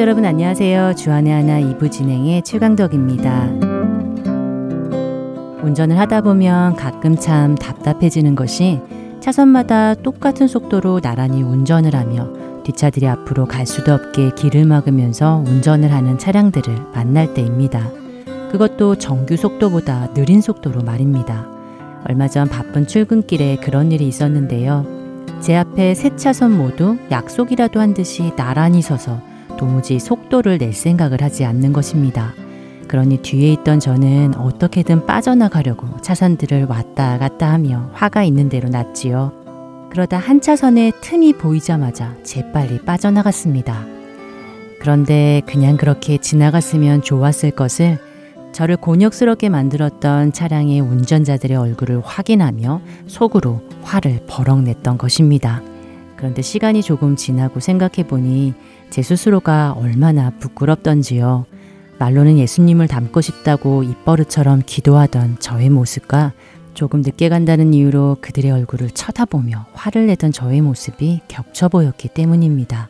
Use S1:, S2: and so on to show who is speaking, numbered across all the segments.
S1: 애청자 여러분 안녕하세요. 주안의 하나 2부 진행의 최강덕입니다. 운전을 하다 보면 가끔 참 답답해지는 것이 차선마다 똑같은 속도로 나란히 운전을 하며 뒷차들이 앞으로 갈 수도 없게 길을 막으면서 운전을 하는 차량들을 만날 때입니다. 그것도 정규 속도보다 느린 속도로 말입니다. 얼마 전 바쁜 출근길에 그런 일이 있었는데요. 제 앞에 세 차선 모두 약속이라도 한 듯이 나란히 서서 도무지 속도를 낼 생각을 하지 않는 것입니다. 그러니 뒤에 있던 저는 어떻게든 빠져나가려고 차선들을 왔다 갔다 하며 화가 있는 대로 났지요. 그러다 한 차선에 틈이 보이자마자 재빨리 빠져나갔습니다. 그런데 그냥 그렇게 지나갔으면 좋았을 것을 저를 곤욕스럽게 만들었던 차량의 운전자들의 얼굴을 확인하며 속으로 화를 버럭 냈던 것입니다. 그런데 시간이 조금 지나고 생각해 보니 제 스스로가 얼마나 부끄럽던지요. 말로는 예수님을 닮고 싶다고 입버릇처럼 기도하던 저의 모습과 조금 늦게 간다는 이유로 그들의 얼굴을 쳐다보며 화를 내던 저의 모습이 겹쳐 보였기 때문입니다.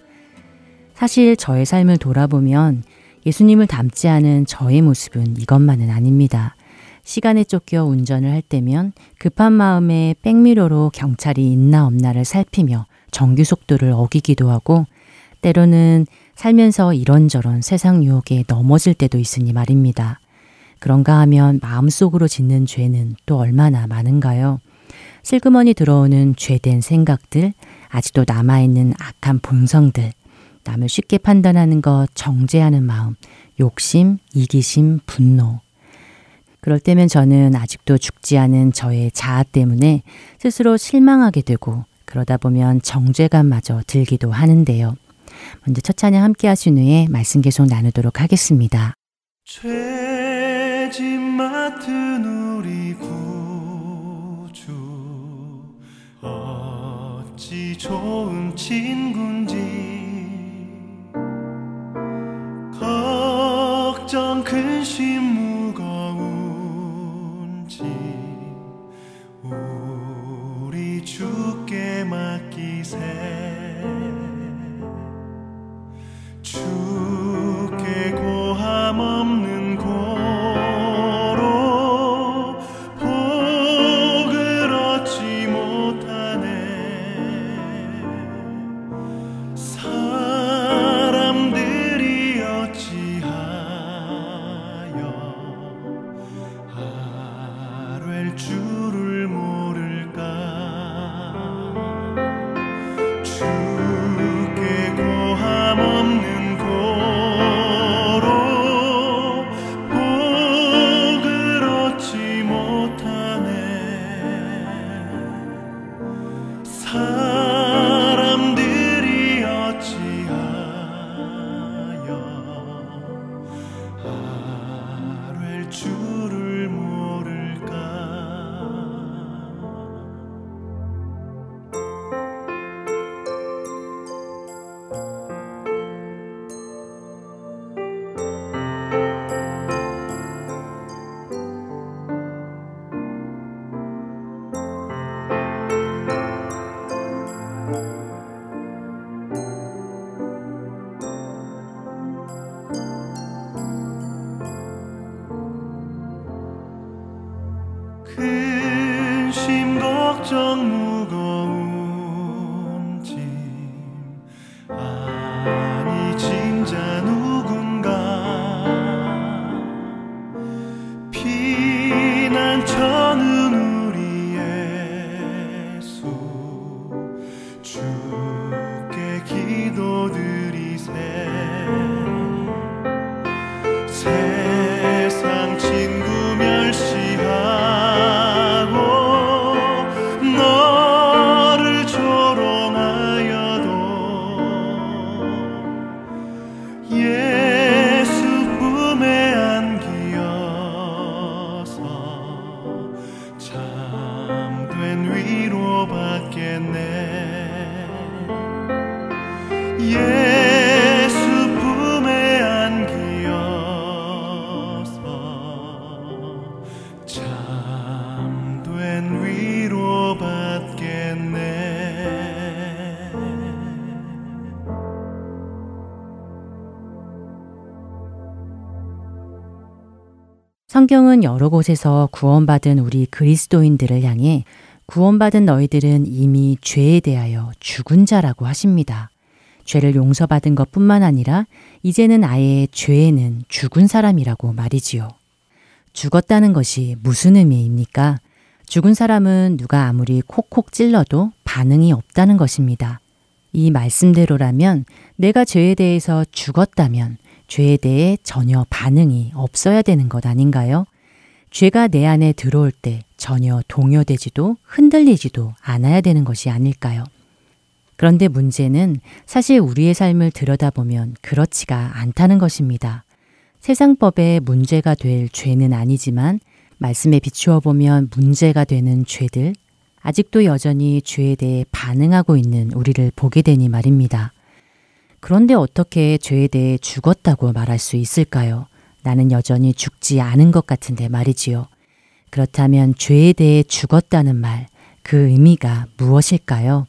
S1: 사실 저의 삶을 돌아보면 예수님을 닮지 않은 저의 모습은 이것만은 아닙니다. 시간에 쫓겨 운전을 할 때면 급한 마음에 백미러로 경찰이 있나 없나를 살피며 정규 속도를 어기기도 하고 때로는 살면서 이런저런 세상 유혹에 넘어질 때도 있으니 말입니다. 그런가 하면 마음속으로 짓는 죄는 또 얼마나 많은가요? 슬그머니 들어오는 죄된 생각들, 아직도 남아있는 악한 본성들, 남을 쉽게 판단하는 것 정죄하는 마음, 욕심, 이기심, 분노. 그럴 때면 저는 아직도 죽지 않은 저의 자아 때문에 스스로 실망하게 되고 그러다 보면 정죄감마저 들기도 하는데요. 먼저 첫 찬양 함께 하신 후에 말씀 계속 나누도록 하겠습니다.
S2: 죄짐 맡은 우리 구주 어찌 좋은 친군 고함 없는
S1: 성경은 여러 곳에서 구원받은 우리 그리스도인들을 향해 구원받은 너희들은 이미 죄에 대하여 죽은 자라고 하십니다. 죄를 용서받은 것 뿐만 아니라 이제는 아예 죄에는 죽은 사람이라고 말이지요. 죽었다는 것이 무슨 의미입니까? 죽은 사람은 누가 아무리 콕콕 찔러도 반응이 없다는 것입니다. 이 말씀대로라면 내가 죄에 대해서 죽었다면 죄에 대해 전혀 반응이 없어야 되는 것 아닌가요? 죄가 내 안에 들어올 때 전혀 동요되지도 흔들리지도 않아야 되는 것이 아닐까요? 그런데 문제는 사실 우리의 삶을 들여다보면 그렇지가 않다는 것입니다. 세상법에 문제가 될 죄는 아니지만 말씀에 비추어 보면 문제가 되는 죄들, 아직도 여전히 죄에 대해 반응하고 있는 우리를 보게 되니 말입니다. 그런데 어떻게 죄에 대해 죽었다고 말할 수 있을까요? 나는 여전히 죽지 않은 것 같은데 말이지요. 그렇다면 죄에 대해 죽었다는 말, 그 의미가 무엇일까요?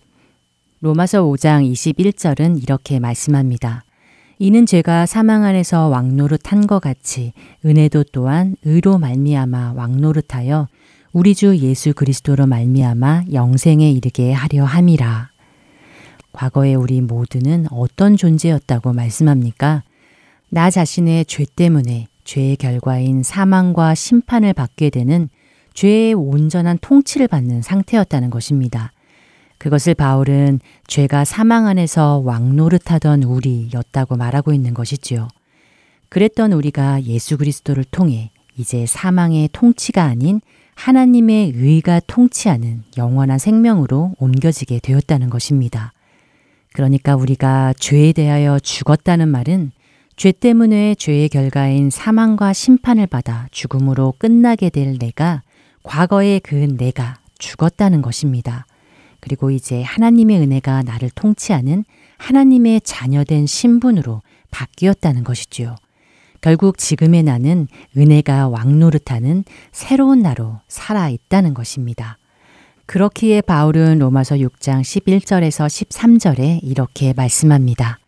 S1: 로마서 5장 21절은 이렇게 말씀합니다. 이는 죄가 사망 안에서 왕노릇한 것 같이 은혜도 또한 의로 말미암아 왕노릇하여 우리 주 예수 그리스도로 말미암아 영생에 이르게 하려 함이라. 과거에 우리 모두는 어떤 존재였다고 말씀합니까? 나 자신의 죄 때문에 죄의 결과인 사망과 심판을 받게 되는 죄의 온전한 통치를 받는 상태였다는 것입니다. 그것을 바울은 죄가 사망 안에서 왕노릇하던 우리였다고 말하고 있는 것이지요. 그랬던 우리가 예수 그리스도를 통해 이제 사망의 통치가 아닌 하나님의 의가 통치하는 영원한 생명으로 옮겨지게 되었다는 것입니다. 그러니까 우리가 죄에 대하여 죽었다는 말은 죄 때문에 죄의 결과인 사망과 심판을 받아 죽음으로 끝나게 될 내가 과거의 그 내가 죽었다는 것입니다. 그리고 이제 하나님의 은혜가 나를 통치하는 하나님의 자녀된 신분으로 바뀌었다는 것이지요. 결국 지금의 나는 은혜가 왕노릇하는 새로운 나로 살아 있다는 것입니다. 그렇기에 바울은 로마서 6장 11절에서 13절에 이렇게 말씀합니다.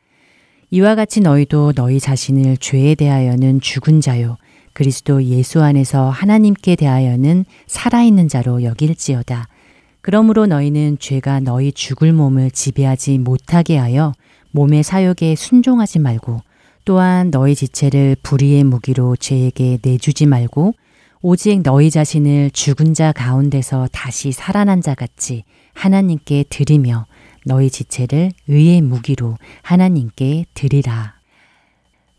S1: 이와 같이 너희도 너희 자신을 죄에 대하여는 죽은 자요. 그리스도 예수 안에서 하나님께 대하여는 살아있는 자로 여길지어다. 그러므로 너희는 죄가 너희 죽을 몸을 지배하지 못하게 하여 몸의 사욕에 순종하지 말고 또한 너희 지체를 불의의 무기로 죄에게 내주지 말고 오직 너희 자신을 죽은 자 가운데서 다시 살아난 자 같이 하나님께 드리며 너희 지체를 의의 무기로 하나님께 드리라.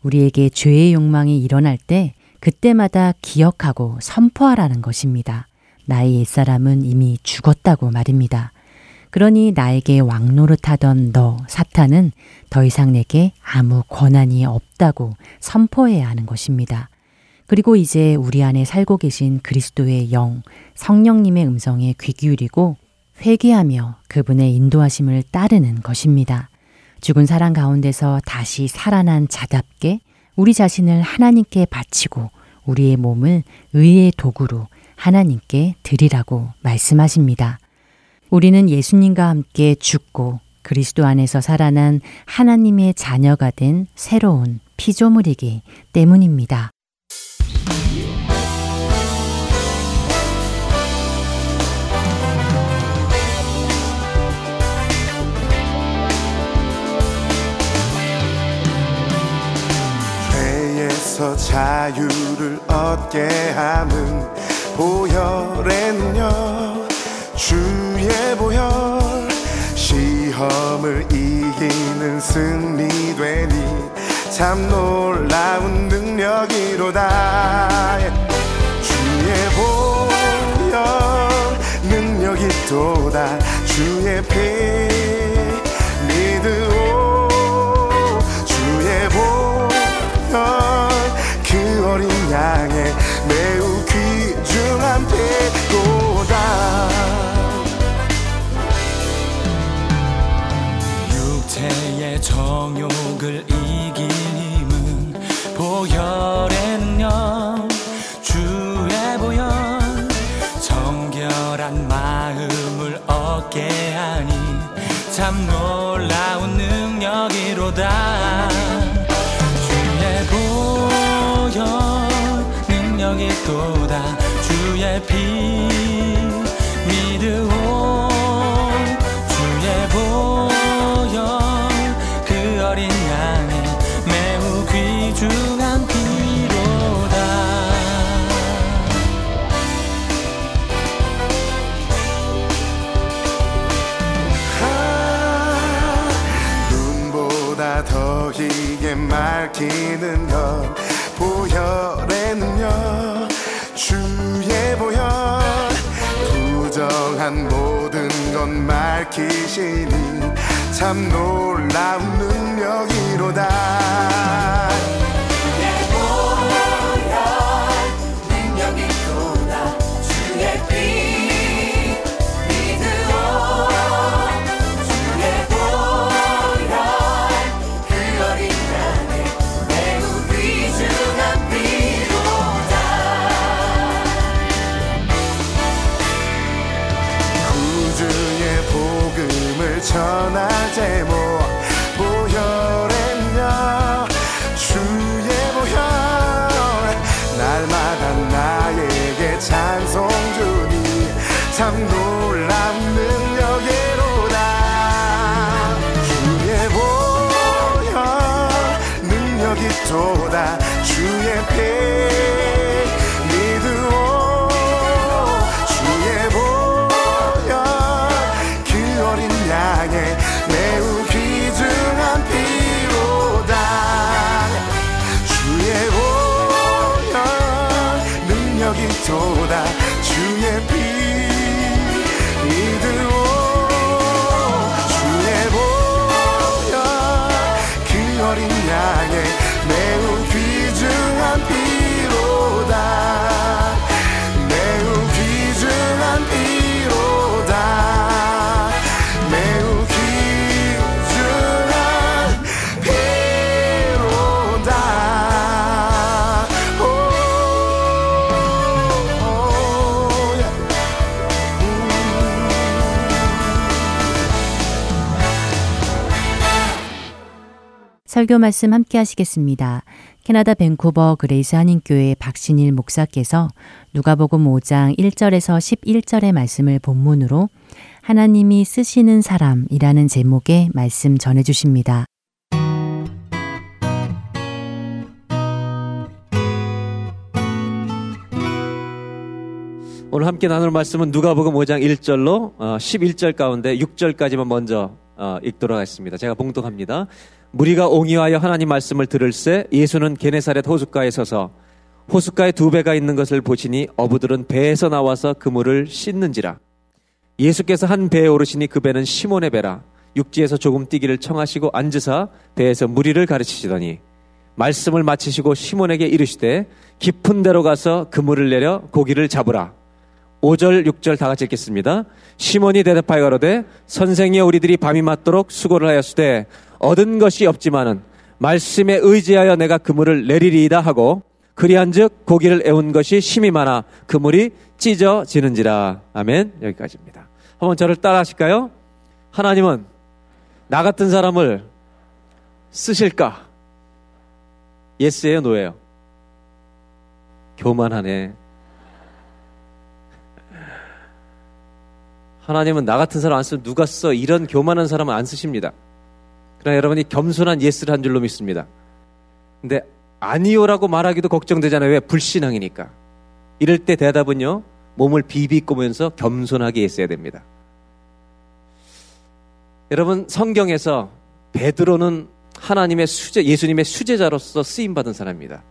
S1: 우리에게 죄의 욕망이 일어날 때 그때마다 기억하고 선포하라는 것입니다. 나의 옛사람은 이미 죽었다고 말입니다. 그러니 나에게 왕노릇하던 너, 사탄은 더 이상 내게 아무 권한이 없다고 선포해야 하는 것입니다. 그리고 이제 우리 안에 살고 계신 그리스도의 영, 성령님의 음성에 귀 기울이고 회개하며 그분의 인도하심을 따르는 것입니다. 죽은 사람 가운데서 다시 살아난 자답게 우리 자신을 하나님께 바치고 우리의 몸을 의의 도구로 하나님께 드리라고 말씀하십니다. 우리는 예수님과 함께 죽고 그리스도 안에서 살아난 하나님의 자녀가 된 새로운 피조물이기 때문입니다.
S3: 죄에서 자유를 얻게 함은 보혈의 능력 주의 보혈. 시험을 이기는 승리 되니 참 놀라운 능력이로다. 주의 보혈 능력이 또다. 주의 피 믿으오. 주의 보혈 그 어린 양의 매우 귀중한 피고다
S4: 육체의 정욕을 이긴 힘은 보혈의 능력 주의 보혈 정결한 마음을 얻게 하니 참 놀라운 능력이로다 믿도다 주의 피 믿으오 주의 보혈 그 어린 양의 매우 귀중한 피로다.
S3: 아, 눈보다 더 희게 맑히는 것 보혈의 부정한 모든 것 맑히시니 참 놀라운 능력이로다
S1: 설교 말씀 함께 하시겠습니다. 캐나다 밴쿠버 그레이스 한인교회 박신일 목사께서 누가복음 5장 1절에서 11절의 말씀을 본문으로 하나님이 쓰시는 사람이라는 제목의 말씀 전해 주십니다.
S5: 오늘 함께 나눌 말씀은 누가복음 5장 1절로 어, 11절 가운데 6절까지만 먼저 어, 읽도록 하겠습니다. 제가 봉독합니다. 무리가 옹이하여 하나님 말씀을 들을새 예수는 게네사렛 호숫가에 서서 호숫가에 두 배가 있는 것을 보시니 어부들은 배에서 나와서 그물을 씻는지라. 예수께서 한 배에 오르시니 그 배는 시몬의 배라. 육지에서 조금 뛰기를 청하시고 앉으사 배에서 무리를 가르치시더니 말씀을 마치시고 시몬에게 이르시되 깊은 데로 가서 그물을 내려 고기를 잡으라. 5절, 6절 다 같이 읽겠습니다. 시몬이 대답하여 가로되 선생이여 우리들이 밤이 맞도록 수고를 하였으되 얻은 것이 없지만은 말씀에 의지하여 내가 그물을 내리리이다 하고 그리한즉 고기를 애운 것이 심이 많아 그물이 찢어지는지라. 아멘. 여기까지입니다. 한번 저를 따라 하실까요? 하나님은 나 같은 사람을 쓰실까? 예스예요, 노예요? 교만하네. 하나님은 나 같은 사람 안 쓰면 누가 써? 이런 교만한 사람은 안 쓰십니다. 그러나 여러분이 겸손한 예스를 한 줄로 믿습니다. 근데 아니요라고 말하기도 걱정되잖아요. 왜? 불신앙이니까. 이럴 때 대답은요. 몸을 비비꼬면서 겸손하게 했어야 됩니다. 여러분 성경에서 베드로는 하나님의 수제 예수님의 수제자로서 쓰임 받은 사람입니다.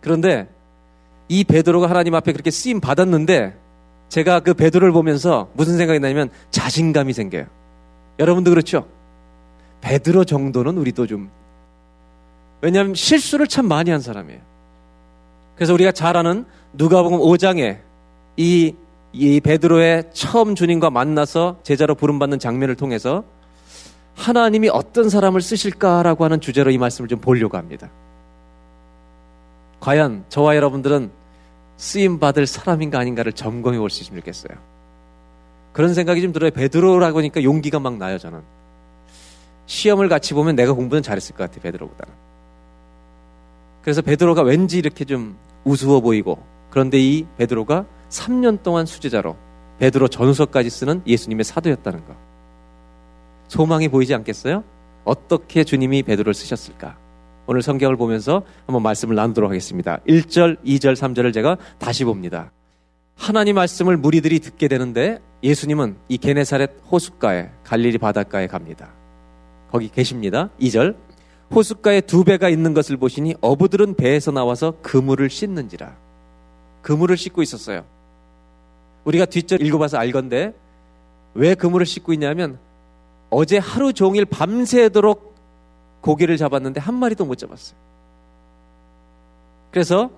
S5: 그런데 이 베드로가 하나님 앞에 그렇게 쓰임 받았는데 제가 그 베드로를 보면서 무슨 생각이 나냐면 자신감이 생겨요. 여러분도 그렇죠? 베드로 정도는 우리도 좀 왜냐하면 실수를 참 많이 한 사람이에요. 그래서 우리가 잘 아는 누가복음 5장에 이, 이 베드로의 처음 주님과 만나서 제자로 부름받는 장면을 통해서 하나님이 어떤 사람을 쓰실까라고 하는 주제로 이 말씀을 좀 보려고 합니다. 과연 저와 여러분들은 쓰임 받을 사람인가 아닌가를 점검해 볼 수 있으면 좋겠어요. 그런 생각이 좀 들어요. 베드로라고 하니까 용기가 막 나요, 저는. 시험을 같이 보면 내가 공부는 잘했을 것 같아요, 베드로보다는. 그래서 베드로가 왠지 이렇게 좀 우스워 보이고 그런데 이 베드로가 3년 동안 수제자로 베드로 전서까지 쓰는 예수님의 사도였다는 거. 소망이 보이지 않겠어요? 어떻게 주님이 베드로를 쓰셨을까? 오늘 성경을 보면서 한번 말씀을 나누도록 하겠습니다. 1절, 2절, 3절을 제가 다시 봅니다. 하나님 말씀을 무리들이 듣게 되는데 예수님은 이 게네사렛 호숫가에 갈릴리 바닷가에 갑니다. 거기 계십니다. 2절. 호숫가에 두 배가 있는 것을 보시니 어부들은 배에서 나와서 그물을 씻는지라. 그물을 씻고 있었어요. 우리가 뒷절 읽어봐서 알건데 왜 그물을 씻고 있냐면 어제 하루 종일 밤새도록 고기를 잡았는데 한 마리도 못 잡았어요. 그래서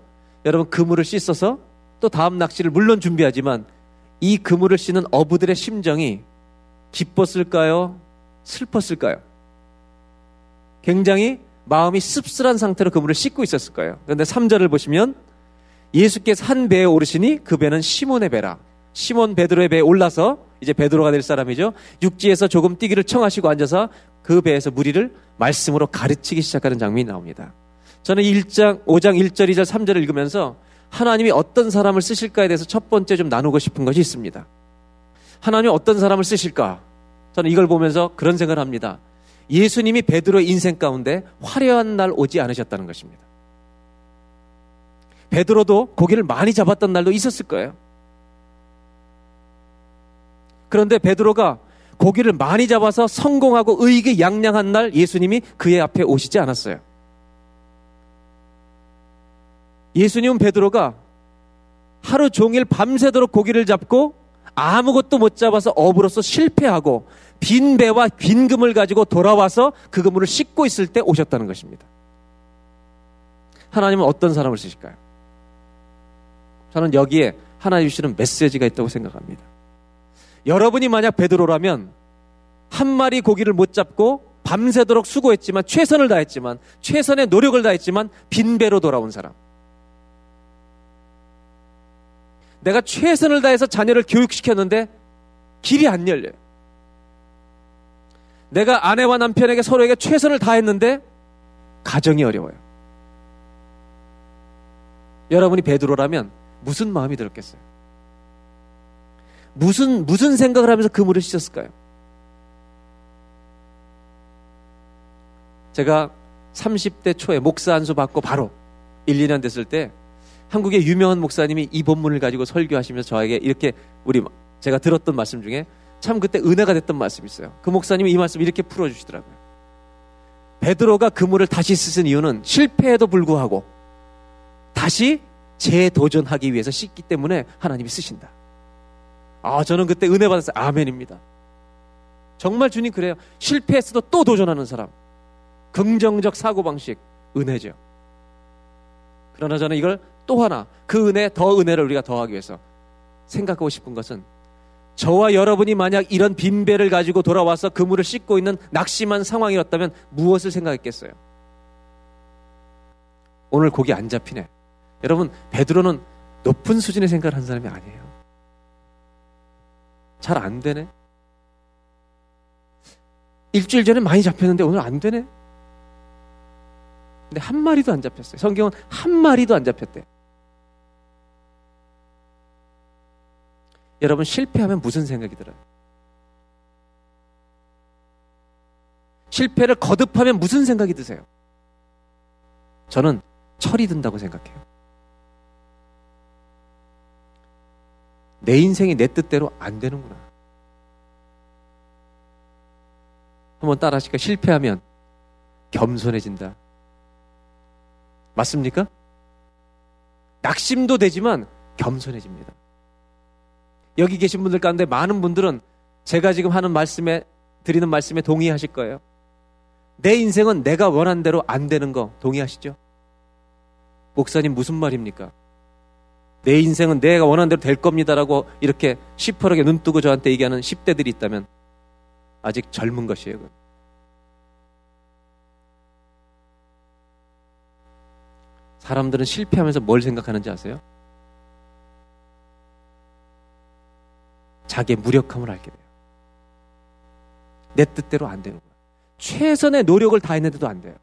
S5: 여러분 그물을 씻어서 또 다음 낚시를 물론 준비하지만 이 그물을 씻는 어부들의 심정이 기뻤을까요? 슬펐을까요? 굉장히 마음이 씁쓸한 상태로 그물을 씻고 있었을 거예요. 그런데 3절을 보시면 예수께서 한 배에 오르시니 그 배는 시몬의 배라. 시몬 베드로의 배에 올라서 이제 베드로가 될 사람이죠. 육지에서 조금 뛰기를 청하시고 앉아서 그 배에서 무리를 말씀으로 가르치기 시작하는 장면이 나옵니다. 저는 1장, 5장 1절, 2절, 3절을 읽으면서 하나님이 어떤 사람을 쓰실까에 대해서 첫 번째 좀 나누고 싶은 것이 있습니다. 하나님이 어떤 사람을 쓰실까? 저는 이걸 보면서 그런 생각을 합니다. 예수님이 베드로의 인생 가운데 화려한 날 오지 않으셨다는 것입니다. 베드로도 고기를 많이 잡았던 날도 있었을 거예요. 그런데 베드로가 고기를 많이 잡아서 성공하고 의기양양한 날 예수님이 그의 앞에 오시지 않았어요. 예수님은 베드로가 하루 종일 밤새도록 고기를 잡고 아무것도 못 잡아서 업으로서 실패하고 빈 배와 빈 금을 가지고 돌아와서 그 그물을 씻고 있을 때 오셨다는 것입니다. 하나님은 어떤 사람을 쓰실까요? 저는 여기에 하나님 주시는 메시지가 있다고 생각합니다. 여러분이 만약 베드로라면 한 마리 고기를 못 잡고 밤새도록 수고했지만 최선을 다했지만 최선의 노력을 다했지만 빈 배로 돌아온 사람. 내가 최선을 다해서 자녀를 교육시켰는데 길이 안 열려요. 내가 아내와 남편에게 서로에게 최선을 다했는데 가정이 어려워요. 여러분이 베드로라면 무슨 마음이 들었겠어요? 무슨 무슨 생각을 하면서 그물을 씻었을까요? 제가 30대 초에 목사 안수 받고 바로 1, 2년 됐을 때 한국의 유명한 목사님이 이 본문을 가지고 설교하시면서 저에게 이렇게 우리 제가 들었던 말씀 중에 참 그때 은혜가 됐던 말씀이 있어요. 그 목사님이 이 말씀 이렇게 풀어주시더라고요. 베드로가 그물을 다시 쓰신 이유는 실패에도 불구하고 다시 재도전하기 위해서 씻기 때문에 하나님이 쓰신다. 아, 저는 그때 은혜 받았어요. 아멘입니다. 정말 주님 그래요. 실패했어도 또 도전하는 사람. 긍정적 사고방식, 은혜죠. 그러나 저는 이걸 또 하나, 그 은혜, 더 은혜를 우리가 더하기 위해서 생각하고 싶은 것은 저와 여러분이 만약 이런 빈 배를 가지고 돌아와서 그물을 씻고 있는 낙심한 상황이었다면 무엇을 생각했겠어요? 오늘 고기 안 잡히네. 여러분, 베드로는 높은 수준의 생각을 한 사람이 아니에요. 잘 안 되네. 일주일 전에 많이 잡혔는데 오늘 안 되네. 근데 한 마리도 안 잡혔어요. 성경은 한 마리도 안 잡혔대. 여러분 실패하면 무슨 생각이 들어요? 실패를 거듭하면 무슨 생각이 드세요? 저는 철이 든다고 생각해요. 내 인생이 내 뜻대로 안 되는구나. 한번 따라 하시까 실패하면 겸손해진다. 맞습니까? 낙심도 되지만 겸손해집니다. 여기 계신 분들 가운데 많은 분들은 제가 지금 하는 말씀에 드리는 말씀에 동의하실 거예요. 내 인생은 내가 원한 대로 안 되는 거 동의하시죠? 목사님 무슨 말입니까? 내 인생은 내가 원하는 대로 될 겁니다라고 이렇게 시퍼렇게 눈 뜨고 저한테 얘기하는 10대들이 있다면 아직 젊은 것이에요. 그건. 사람들은 실패하면서 뭘 생각하는지 아세요? 자기의 무력함을 알게 돼요. 내 뜻대로 안 되는 거야. 최선의 노력을 다했는데도 안 돼요.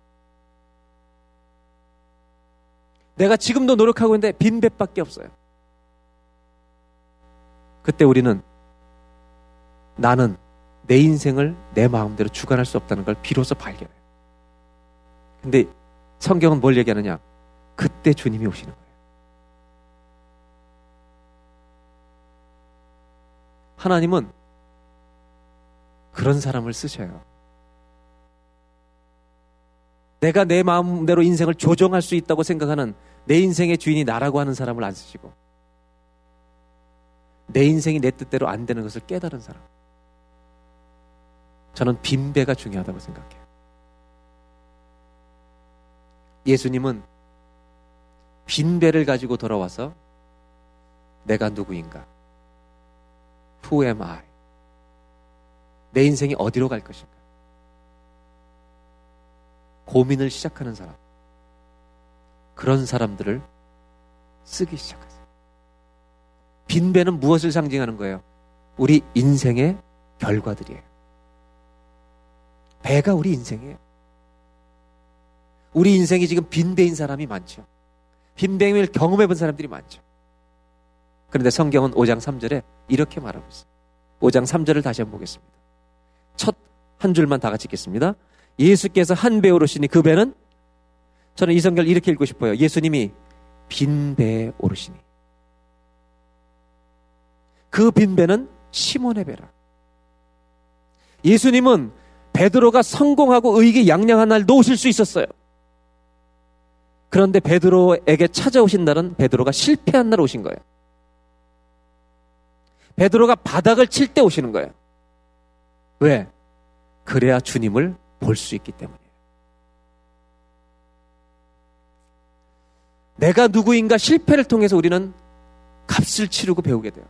S5: 내가 지금도 노력하고 있는데 빈 뱃밖에 없어요. 그때 우리는 나는 내 인생을 내 마음대로 주관할 수 없다는 걸 비로소 발견해요. 근데 성경은 뭘 얘기하느냐? 그때 주님이 오시는 거예요. 하나님은 그런 사람을 쓰셔요. 내가 내 마음대로 인생을 조정할 수 있다고 생각하는 내 인생의 주인이 나라고 하는 사람을 안 쓰시고 내 인생이 내 뜻대로 안 되는 것을 깨달은 사람. 저는 빈배가 중요하다고 생각해요. 예수님은 빈배를 가지고 돌아와서 내가 누구인가? Who am I? 내 인생이 어디로 갈 것인가? 고민을 시작하는 사람. 그런 사람들을 쓰기 시작하세요. 빈배는 무엇을 상징하는 거예요? 우리 인생의 결과들이에요. 배가 우리 인생이에요. 우리 인생이 지금 빈배인 사람이 많죠. 빈배임을 경험해 본 사람들이 많죠. 그런데 성경은 5장 3절에 이렇게 말하고 있어요. 5장 3절을 다시 한번 보겠습니다. 첫 한 줄만 다 같이 읽겠습니다. 예수께서 한 배에 오르시니 그 배는 저는 이 성경을 이렇게 읽고 싶어요. 예수님이 빈 배에 오르시니 그 빈 배는 시몬의 배라. 예수님은 베드로가 성공하고 의기 양양한 날 놓으실 수 있었어요. 그런데 베드로에게 찾아오신 날은 베드로가 실패한 날 오신 거예요. 베드로가 바닥을 칠 때 오시는 거예요. 왜? 그래야 주님을 볼 수 있기 때문이에요. 내가 누구인가 실패를 통해서 우리는 값을 치르고 배우게 돼요.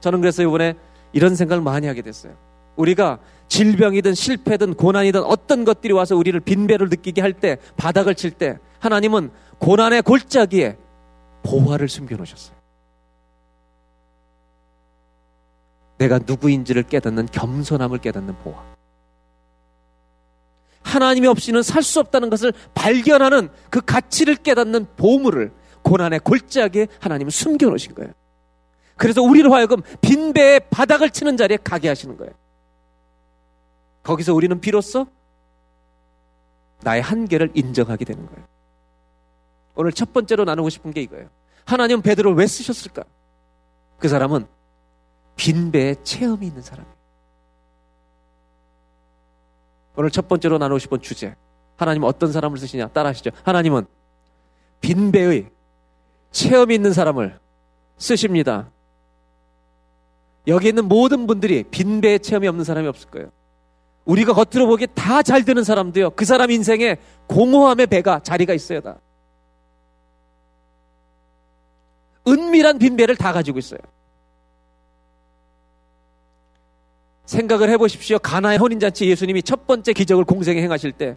S5: 저는 그래서 이번에 이런 생각을 많이 하게 됐어요. 우리가 질병이든 실패든 고난이든 어떤 것들이 와서 우리를 빈배를 느끼게 할 때, 바닥을 칠 때, 하나님은 고난의 골짜기에 보화를 숨겨놓으셨어요. 내가 누구인지를 깨닫는 겸손함을 깨닫는 보화. 하나님이 없이는 살 수 없다는 것을 발견하는 그 가치를 깨닫는 보물을 고난의 골짜기에 하나님은 숨겨놓으신 거예요. 그래서 우리를 하여금 빈배의 바닥을 치는 자리에 가게 하시는 거예요. 거기서 우리는 비로소 나의 한계를 인정하게 되는 거예요. 오늘 첫 번째로 나누고 싶은 게 이거예요. 하나님은 베드로를 왜 쓰셨을까? 그 사람은 빈배의 체험이 있는 사람이에요. 오늘 첫 번째로 나누고 싶은 주제. 하나님은 어떤 사람을 쓰시냐? 따라하시죠. 하나님은 빈배의 체험이 있는 사람을 쓰십니다. 여기 있는 모든 분들이 빈배의 체험이 없는 사람이 없을 거예요. 우리가 겉으로 보기에 다 잘 되는 사람도요. 그 사람 인생에 공허함의 배가 자리가 있어야 다. 은밀한 빈배를 다 가지고 있어요. 생각을 해보십시오. 가나의 혼인잔치 예수님이 첫 번째 기적을 공생에 행하실 때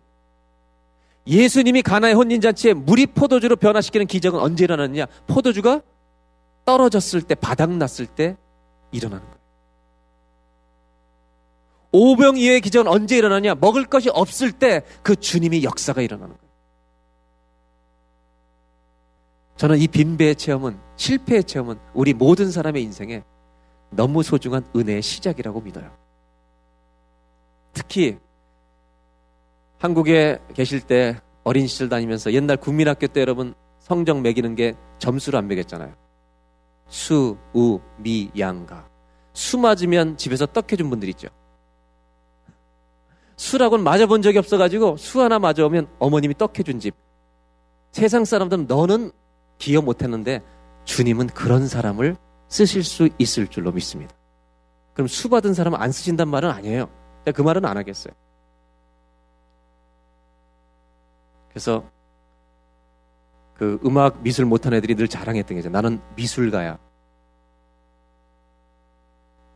S5: 예수님이 가나의 혼인잔치에 물이 포도주로 변화시키는 기적은 언제 일어났느냐? 포도주가 떨어졌을 때, 바닥났을 때 일어나는 거예요. 오병 이후의 기적은 언제 일어나냐? 먹을 것이 없을 때 그 주님이 역사가 일어나는 거예요. 저는 이 빈배의 체험은, 실패의 체험은 우리 모든 사람의 인생에 너무 소중한 은혜의 시작이라고 믿어요. 특히 한국에 계실 때 어린 시절 다니면서 옛날 국민학교 때 여러분 성적 매기는 게 점수로 안 매겼잖아요. 수, 우, 미, 양 가. 수 맞으면 집에서 떡 해준 분들 있죠. 수라고는 맞아본 적이 없어가지고 수 하나 맞아오면 어머님이 떡 해준 집. 세상 사람들은 너는 기억 못했는데 주님은 그런 사람을 쓰실 수 있을 줄로 믿습니다. 그럼 수 받은 사람은 안 쓰신단 말은 아니에요. 그 말은 안 하겠어요. 그래서 그 음악 미술 못한 애들이 늘 자랑했던 게죠. 나는 미술가야.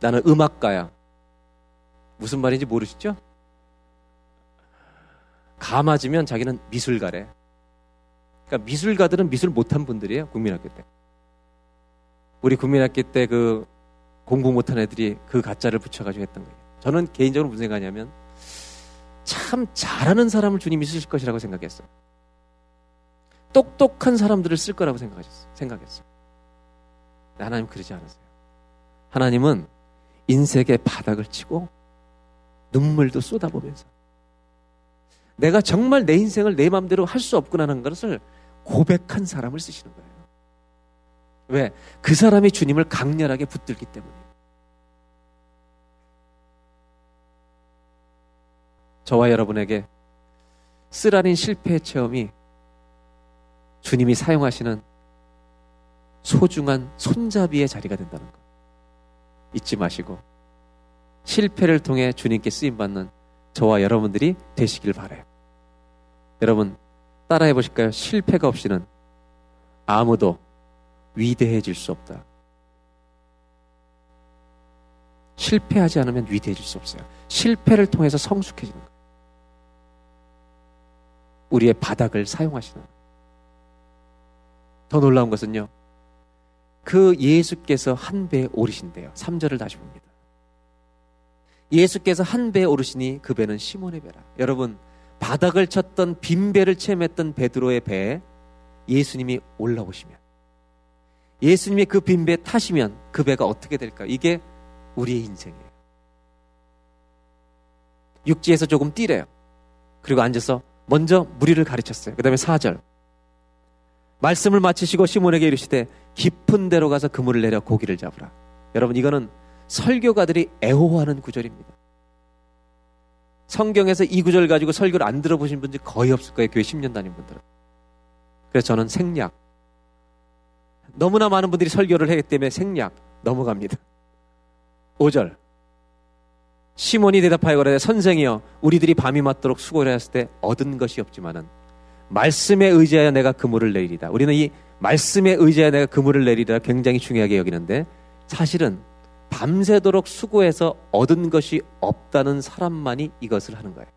S5: 나는 음악가야. 무슨 말인지 모르시죠? 가 맞으면 자기는 미술가래. 그러니까 미술가들은 미술 못한 분들이에요. 국민학교 때. 우리 국민학교 때 그 공부 못한 애들이 그 가짜를 붙여가지고 했던 거예요. 저는 개인적으로 무슨 생각하냐면 참 잘하는 사람을 주님이 쓰실 것이라고 생각했어요. 똑똑한 사람들을 쓸 거라고 생각하셨어요. 생각했어요. 하나님 그러지 않으세요. 하나님은 인생의 바닥을 치고 눈물도 쏟아보면서 내가 정말 내 인생을 내 마음대로 할 수 없구나라는 것을 고백한 사람을 쓰시는 거예요. 왜? 그 사람이 주님을 강렬하게 붙들기 때문에. 저와 여러분에게 쓰라린 실패의 체험이 주님이 사용하시는 소중한 손잡이의 자리가 된다는 것. 잊지 마시고 실패를 통해 주님께 쓰임 받는 저와 여러분들이 되시길 바래요. 여러분 따라해 보실까요? 실패가 없이는 아무도 위대해질 수 없다. 실패하지 않으면 위대해질 수 없어요. 실패를 통해서 성숙해지는 거예요. 우리의 바닥을 사용하시는. 더 놀라운 것은요. 그 예수께서 한 배에 오르신대요. 3절을 다시 봅니다. 예수께서 한 배에 오르시니 그 배는 시몬의 배라. 여러분, 바닥을 쳤던 빈 배를 체험했던 베드로의 배에 예수님이 올라오시면 예수님이 그 빈 배에 타시면 그 배가 어떻게 될까? 이게 우리의 인생이에요. 육지에서 조금 뛰래요. 그리고 앉아서 먼저 무리를 가르쳤어요. 그 다음에 4절. 말씀을 마치시고 시몬에게 이르시되 깊은 데로 가서 그물을 내려 고기를 잡으라. 여러분 이거는 설교가들이 애호하는 구절입니다. 성경에서 이 구절 가지고 설교를 안 들어보신 분들이 거의 없을 거예요. 교회 10년 다닌 분들은. 그래서 저는 생략. 너무나 많은 분들이 설교를 하기 때문에 생략 넘어갑니다. 5절. 시몬이 대답하여 그러되 선생이여 우리들이 밤이 맞도록 수고를 했을 때 얻은 것이 없지만은 말씀에 의지하여 내가 그물을 내리리다. 우리는 이 말씀에 의지하여 내가 그물을 내리리다 굉장히 중요하게 여기는데 사실은 밤새도록 수고해서 얻은 것이 없다는 사람만이 이것을 하는 거예요.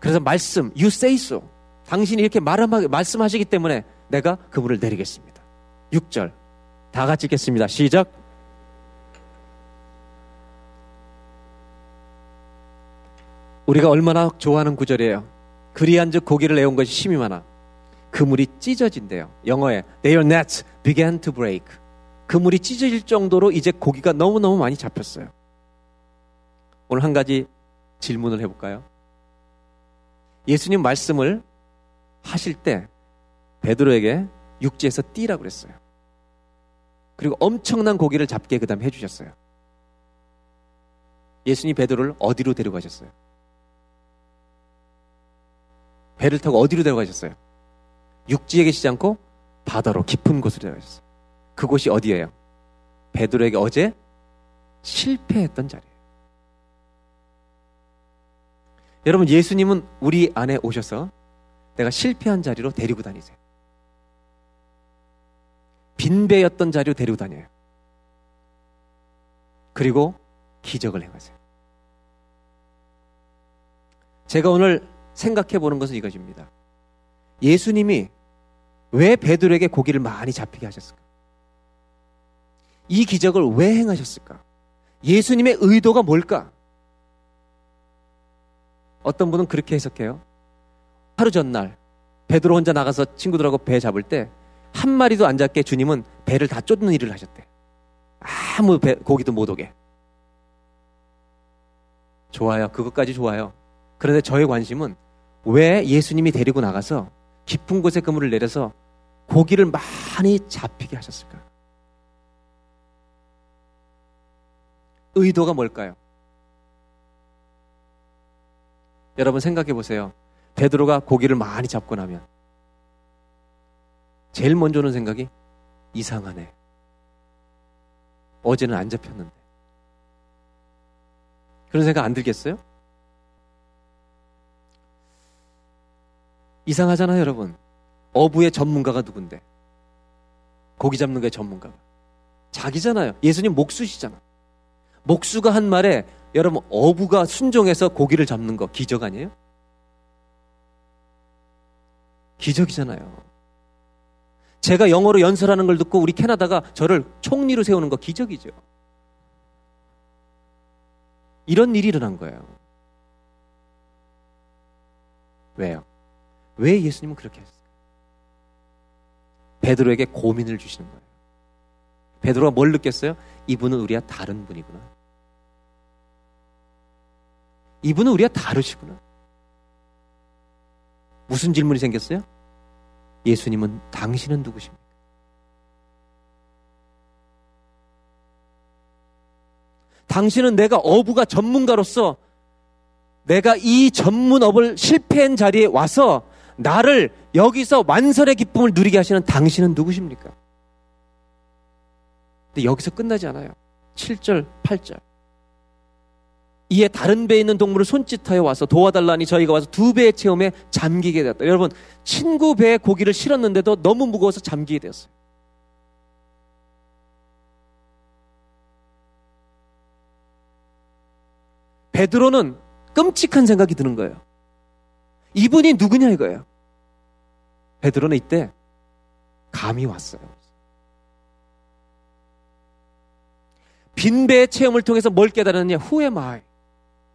S5: 그래서 말씀, you say so. 당신이 이렇게 말씀하시기 때문에 내가 그물을 내리겠습니다. 6절. 다 같이 읽겠습니다. 시작. 우리가 얼마나 좋아하는 구절이에요. 그리한즉 고기를 내온 것이 심이 많아. 그물이 찢어진대요. 영어에 their nets began to break. 그물이 찢어질 정도로 이제 고기가 너무너무 많이 잡혔어요. 오늘 한 가지 질문을 해볼까요? 예수님 말씀을 하실 때 베드로에게 육지에서 뛰라고 그랬어요. 그리고 엄청난 고기를 잡게 그 다음에 해주셨어요. 예수님 베드로를 어디로 데려가셨어요? 배를 타고 어디로 데려가셨어요? 육지에 계시지 않고 바다로 깊은 곳으로 데려가셨어요. 그곳이 어디예요? 베드로에게 어제 실패했던 자리예요. 여러분 예수님은 우리 안에 오셔서 내가 실패한 자리로 데리고 다니세요. 빈배였던 자리로 데리고 다녀요. 그리고 기적을 행하세요. 제가 오늘 생각해 보는 것은 이것입니다. 예수님이 왜 베드로에게 고기를 많이 잡히게 하셨을까? 이 기적을 왜 행하셨을까? 예수님의 의도가 뭘까? 어떤 분은 그렇게 해석해요. 하루 전날 베드로 혼자 나가서 친구들하고 배 잡을 때 한 마리도 안 잡게 주님은 배를 다 쫓는 일을 하셨대. 아무 배, 고기도 못 오게. 좋아요. 그것까지 좋아요. 그런데 저의 관심은 왜 예수님이 데리고 나가서 깊은 곳에 그물을 내려서 고기를 많이 잡히게 하셨을까? 의도가 뭘까요? 여러분 생각해 보세요. 베드로가 고기를 많이 잡고 나면 제일 먼저 오는 생각이 이상하네. 어제는 안 잡혔는데. 그런 생각 안 들겠어요? 이상하잖아요, 여러분. 어부의 전문가가 누군데? 고기 잡는 게 전문가가. 자기잖아요. 예수님 목수시잖아. 목수가 한 말에 여러분 어부가 순종해서 고기를 잡는 거 기적 아니에요? 기적이잖아요. 제가 영어로 연설하는 걸 듣고 우리 캐나다가 저를 총리로 세우는 거 기적이죠. 이런 일이 일어난 거예요. 왜요? 왜 예수님은 그렇게 했어요? 베드로에게 고민을 주시는 거예요. 베드로가 뭘 느꼈어요? 이분은 우리와 다른 분이구나. 이분은 우리와 다르시구나. 무슨 질문이 생겼어요? 예수님은 당신은 누구십니까? 당신은 내가 어부가 전문가로서 내가 이 전문업을 실패한 자리에 와서 나를 여기서 완선의 기쁨을 누리게 하시는 당신은 누구십니까? 근데 여기서 끝나지 않아요. 7절, 8절. 이에 다른 배에 있는 동물을 손짓하여 와서 도와달라니 저희가 와서 두 배의 체험에 잠기게 되었다. 여러분, 친구 배에 고기를 실었는데도 너무 무거워서 잠기게 되었어요. 베드로는 끔찍한 생각이 드는 거예요. 이분이 누구냐 이거예요. 베드로는 이때 감이 왔어요. 빈배의 체험을 통해서 뭘 깨달았느냐? Who am I.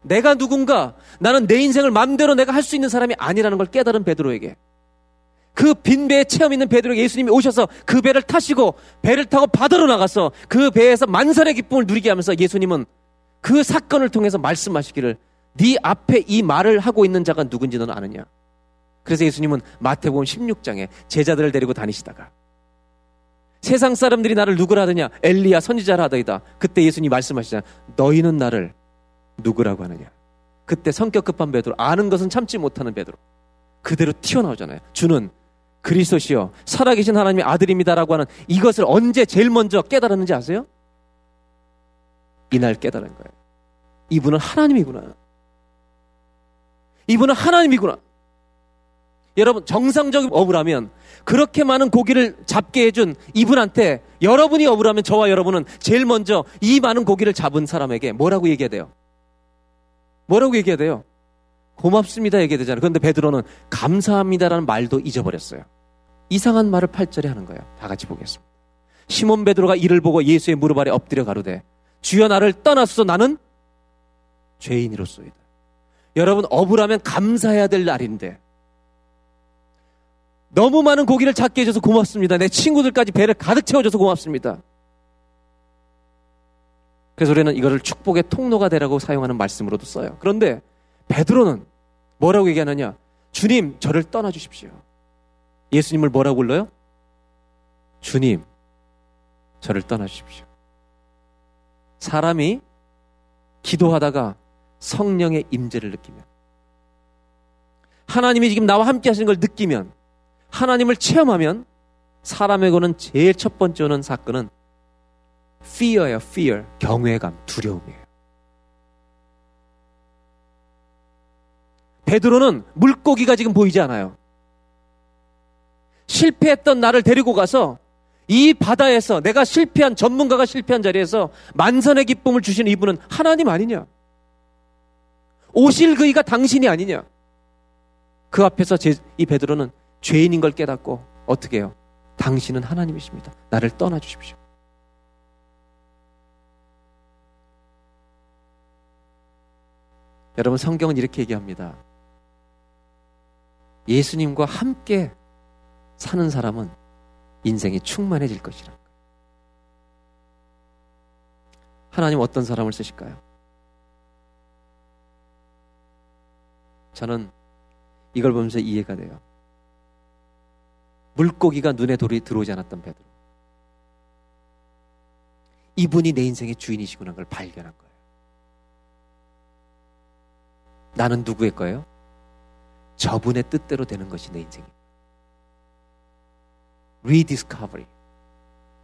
S5: 내가 누군가? 나는 내 인생을 마음대로 내가 할 수 있는 사람이 아니라는 걸 깨달은 베드로에게. 그 빈배의 체험 있는 베드로에게 예수님이 오셔서 그 배를 타시고 배를 타고 바다로 나가서 그 배에서 만선의 기쁨을 누리게 하면서 예수님은 그 사건을 통해서 말씀하시기를 네 앞에 이 말을 하고 있는 자가 누군지 너는 아느냐? 그래서 예수님은 마태복음 16장에 제자들을 데리고 다니시다가 세상 사람들이 나를 누구라 하느냐? 엘리야 선지자라 하더이다. 그때 예수님이 말씀하시잖아. 너희는 나를 누구라고 하느냐? 그때 성격 급한 베드로, 아는 것은 참지 못하는 베드로. 그대로 튀어나오잖아요. 주는 그리스도시여 살아계신 하나님의 아들입니다라고 하는 이것을 언제 제일 먼저 깨달았는지 아세요? 이날 깨달은 거예요. 이분은 하나님이구나. 이분은 하나님이구나. 여러분 정상적인 어부라면 그렇게 많은 고기를 잡게 해준 이분한테 여러분이 어부라면 저와 여러분은 제일 먼저 이 많은 고기를 잡은 사람에게 뭐라고 얘기해야 돼요? 뭐라고 얘기해야 돼요? 고맙습니다 얘기해야 되잖아요. 그런데 베드로는 감사합니다라는 말도 잊어버렸어요. 이상한 말을 8절에 하는 거예요. 다 같이 보겠습니다. 시몬 베드로가 이를 보고 예수의 무릎 아래 엎드려 가로되 주여 나를 떠나소서 나는 죄인이로소이다. 여러분 어부라면 감사해야 될 날인데 너무 많은 고기를 잡게 해줘서 고맙습니다. 내 친구들까지 배를 가득 채워줘서 고맙습니다. 그래서 우리는 이거를 축복의 통로가 되라고 사용하는 말씀으로도 써요. 그런데 베드로는 뭐라고 얘기하느냐? 주님, 저를 떠나 주십시오. 예수님을 뭐라고 불러요? 주님, 저를 떠나 주십시오. 사람이 기도하다가 성령의 임재를 느끼면 하나님이 지금 나와 함께 하시는 걸 느끼면 하나님을 체험하면 사람에게는 제일 첫 번째 오는 사건은 fear예요, fear. 경외감, 두려움이에요. 베드로는 물고기가 지금 보이지 않아요. 실패했던 나를 데리고 가서 이 바다에서 내가 실패한 전문가가 실패한 자리에서 만선의 기쁨을 주시는 이분은 하나님 아니냐? 오실 그이가 당신이 아니냐? 그 앞에서 제, 이 베드로는 죄인인 걸 깨닫고 어떻게 해요? 당신은 하나님이십니다. 나를 떠나 주십시오. 여러분 성경은 이렇게 얘기합니다. 예수님과 함께 사는 사람은 인생이 충만해질 것이라. 하나님 어떤 사람을 쓰실까요? 저는 이걸 보면서 이해가 돼요. 물고기가 눈에 돌이 들어오지 않았던 베드로. 이분이 내 인생의 주인이시구나 걸 발견한 거예요. 나는 누구의 거예요? 저분의 뜻대로 되는 것이 내 인생입니다. 리디스커버리.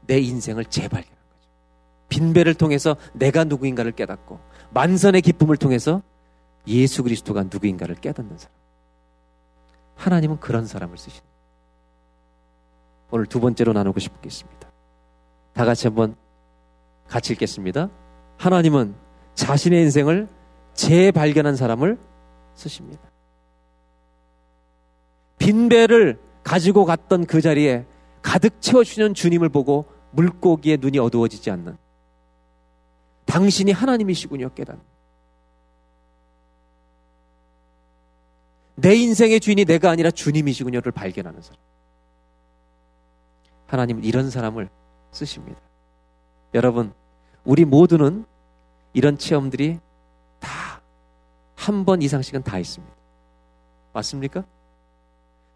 S5: 내 인생을 재발견한 거죠. 빈배를 통해서 내가 누구인가를 깨닫고 만선의 기쁨을 통해서 예수 그리스도가 누구인가를 깨닫는 사람. 하나님은 그런 사람을 쓰십니다. 오늘 두 번째로 나누고 싶겠습니다. 다 같이 한번 같이 읽겠습니다. 하나님은 자신의 인생을 재발견한 사람을 쓰십니다. 빈 배를 가지고 갔던 그 자리에 가득 채워주시는 주님을 보고 물고기의 눈이 어두워지지 않는 당신이 하나님이시군요 깨닫는 내 인생의 주인이 내가 아니라 주님이시군요를 발견하는 사람 하나님은 이런 사람을 쓰십니다. 여러분, 우리 모두는 이런 체험들이 다 한 번 이상씩은 다 있습니다. 맞습니까?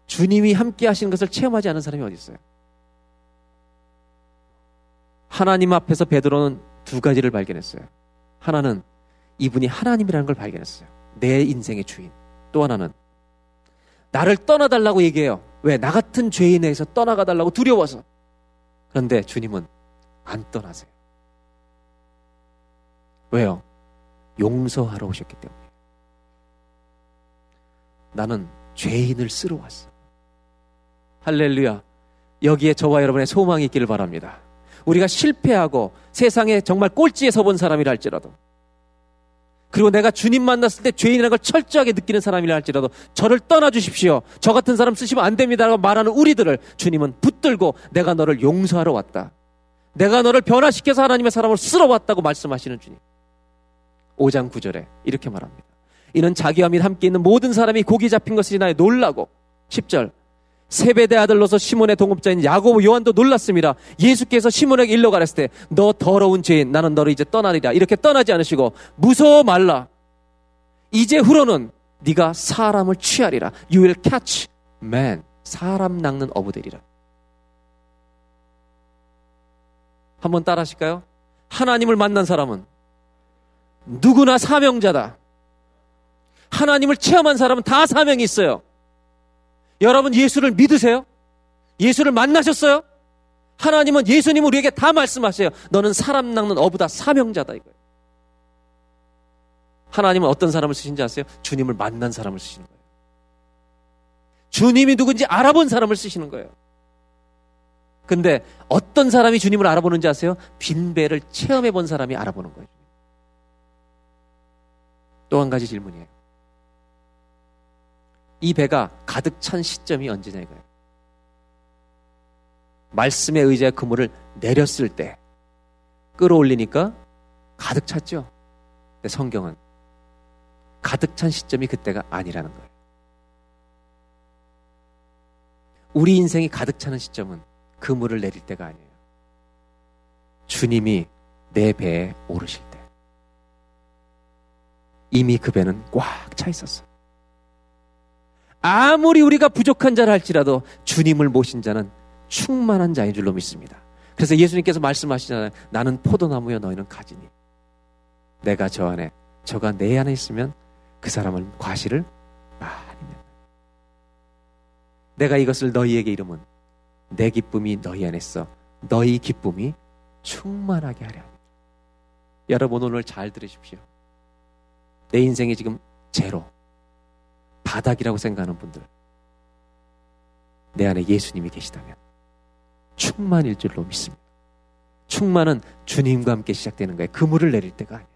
S5: 주님이 함께 하시는 것을 체험하지 않은 사람이 어디 있어요? 하나님 앞에서 베드로는 두 가지를 발견했어요. 하나는 이분이 하나님이라는 걸 발견했어요. 내 인생의 주인. 또 하나는 나를 떠나달라고 얘기해요. 왜? 나 같은 죄인에서 떠나가달라고 두려워서. 그런데 주님은 안 떠나세요. 왜요? 용서하러 오셨기 때문에. 나는 죄인을 쓰러 왔어. 할렐루야. 여기에 저와 여러분의 소망이 있기를 바랍니다. 우리가 실패하고 세상에 정말 꼴찌에 서본 사람이라 할지라도 그리고 내가 주님 만났을 때 죄인이라는 걸 철저하게 느끼는 사람이라 할지라도 저를 떠나 주십시오. 저 같은 사람 쓰시면 안 됩니다라고 말하는 우리들을 주님은 붙들고 내가 너를 용서하러 왔다. 내가 너를 변화시켜서 하나님의 사람을 쓸어 왔다고 말씀하시는 주님. 5장 9절에 이렇게 말합니다. 이는 자기와 및 함께 있는 모든 사람이 고기 잡힌 인하여 놀라고 10절 세베대 아들로서 시몬의 동업자인 야고보 요한도 놀랐습니다. 예수께서 시몬에게 일러 가랬을 때 너 더러운 죄인 나는 너를 이제 떠나리라 이렇게 떠나지 않으시고 무서워 말라. 이제 후로는 네가 사람을 취하리라. You will catch man. 사람 낚는 어부들이라. 한번 따라 하실까요? 하나님을 만난 사람은 누구나 사명자다. 하나님을 체험한 사람은 다 사명이 있어요. 여러분 예수를 믿으세요? 예수를 만나셨어요? 하나님은 예수님 우리에게 다 말씀하세요. 너는 사람 낚는 어부다 사명자다 이거예요. 하나님은 어떤 사람을 쓰신지 아세요? 주님을 만난 사람을 쓰시는 거예요. 주님이 누군지 알아본 사람을 쓰시는 거예요. 근데 어떤 사람이 주님을 알아보는지 아세요? 빈배를 체험해 본 사람이 알아보는 거예요. 또 한 가지 질문이에요. 이 배가 가득 찬 시점이 언제냐 이거예요. 말씀의 의자에 그물을 내렸을 때 끌어올리니까 가득 찼죠. 근데 성경은 가득 찬 시점이 그때가 아니라는 거예요. 우리 인생이 가득 차는 시점은 그물을 내릴 때가 아니에요. 주님이 내 배에 오르실 때. 이미 그 배는 꽉 차 있었어. 아무리 우리가 부족한 자라 할지라도 주님을 모신 자는 충만한 자인 줄로 믿습니다. 그래서 예수님께서 말씀하시잖아요. 나는 포도나무여 너희는 가지니. 내가 저 안에, 저가 내 안에 있으면 그 사람은 과실을 많이 낸다. 내가 이것을 너희에게 이름은 내 기쁨이 너희 안에 있어 너희 기쁨이 충만하게 하려 합니다. 여러분 오늘 잘 들으십시오. 내 인생이 지금 제로, 바닥이라고 생각하는 분들, 내 안에 예수님이 계시다면 충만일 줄로 믿습니다. 충만은 주님과 함께 시작되는 거예요. 그물을 내릴 때가 아니에요.